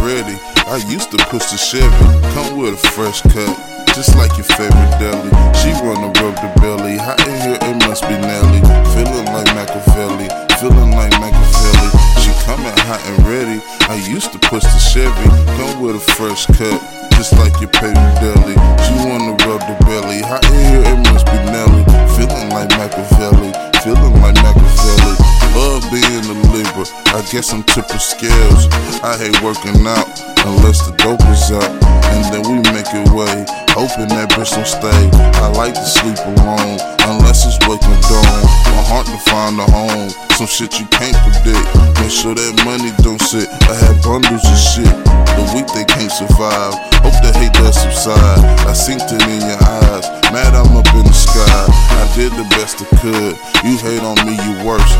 ready. I used to push the Chevy, come with a fresh cut, just like your favorite deli. She wanna rub the belly, hot in here it must be Nelly. Feeling like Machiavelli, feeling like Machiavelli. She coming hot and ready. I used to push the Chevy, come with a fresh cut, just like your favorite deli. Guess I'm tipping scales. I hate working out unless the dope is up. And then we make it way, hoping that bitch don't stay. I like to sleep alone unless it's waking dawn. My heart to find a home, some shit you can't predict. Make sure that money don't sit. I have bundles of shit, the weak they can't survive. Hope the hate does subside. I seen it in your eyes, mad I'm up in the sky. Did the best I could. You hate on me, you worse.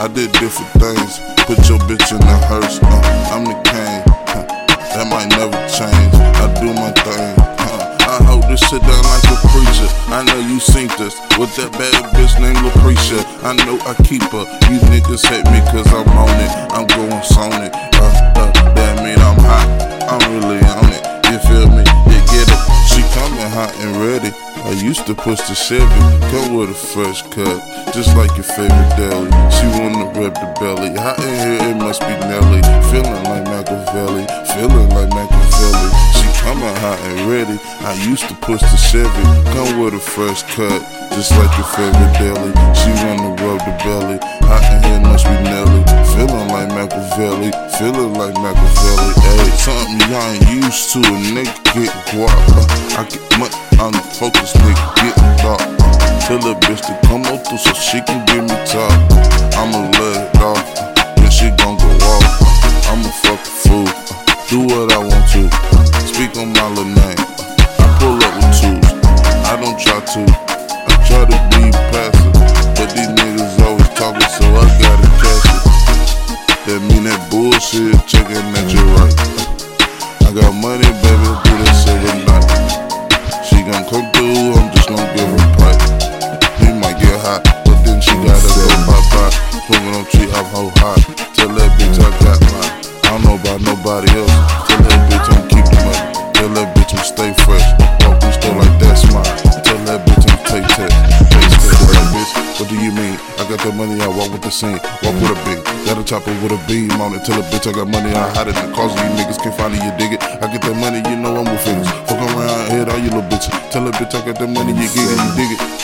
I did different things. Put your bitch in the hearse. Uh, I'm the king. huh. That might never change. I do my thing. I hold this shit down like a preacher. I know you seen this with that bad bitch named Lucretia. I know I keep her. You niggas hate me cause I'm on it. I'm going sonic. Uh, uh, that mean I'm hot. I'm really on it. You feel me? You get it? She coming hot and ready. Used to push the Chevy, come with a fresh cut, just like your favorite deli. She wanna rub the belly. Hot in here, it must be Nelly. Feeling like Machiavelli, feeling like Machiavelli. She coming hot and ready. I used to push the Chevy, come with a fresh cut, just like your favorite deli. She wanna rub the belly. Hot in here, it must be Nelly. Feeling like Machiavelli, feeling like Machiavelli. Something y'all ain't used to. A nigga get guap. I get money, I'm the focus, nigga get dark. Tell a bitch to come on through so she can give me top. I'ma let it off, bye. On tree, I'm whole hot. Tell that bitch I got mine. I don't know about nobody else. Tell that bitch I'm keep the money. Tell that bitch I'm stay fresh. Walk in store like that's mine. Tell that bitch I'm take test. Face test. Bitch, what do you mean? I got that money, I walk with the scene. Walk with a beat. Got a chopper with a beam on it. Tell a bitch I got money, I hide it the closet. You niggas can't find it, you dig it. I get that money, you know I'm with figures. Fuck around, hit all you little bitches. Tell a bitch I got that money, you get it, you dig it.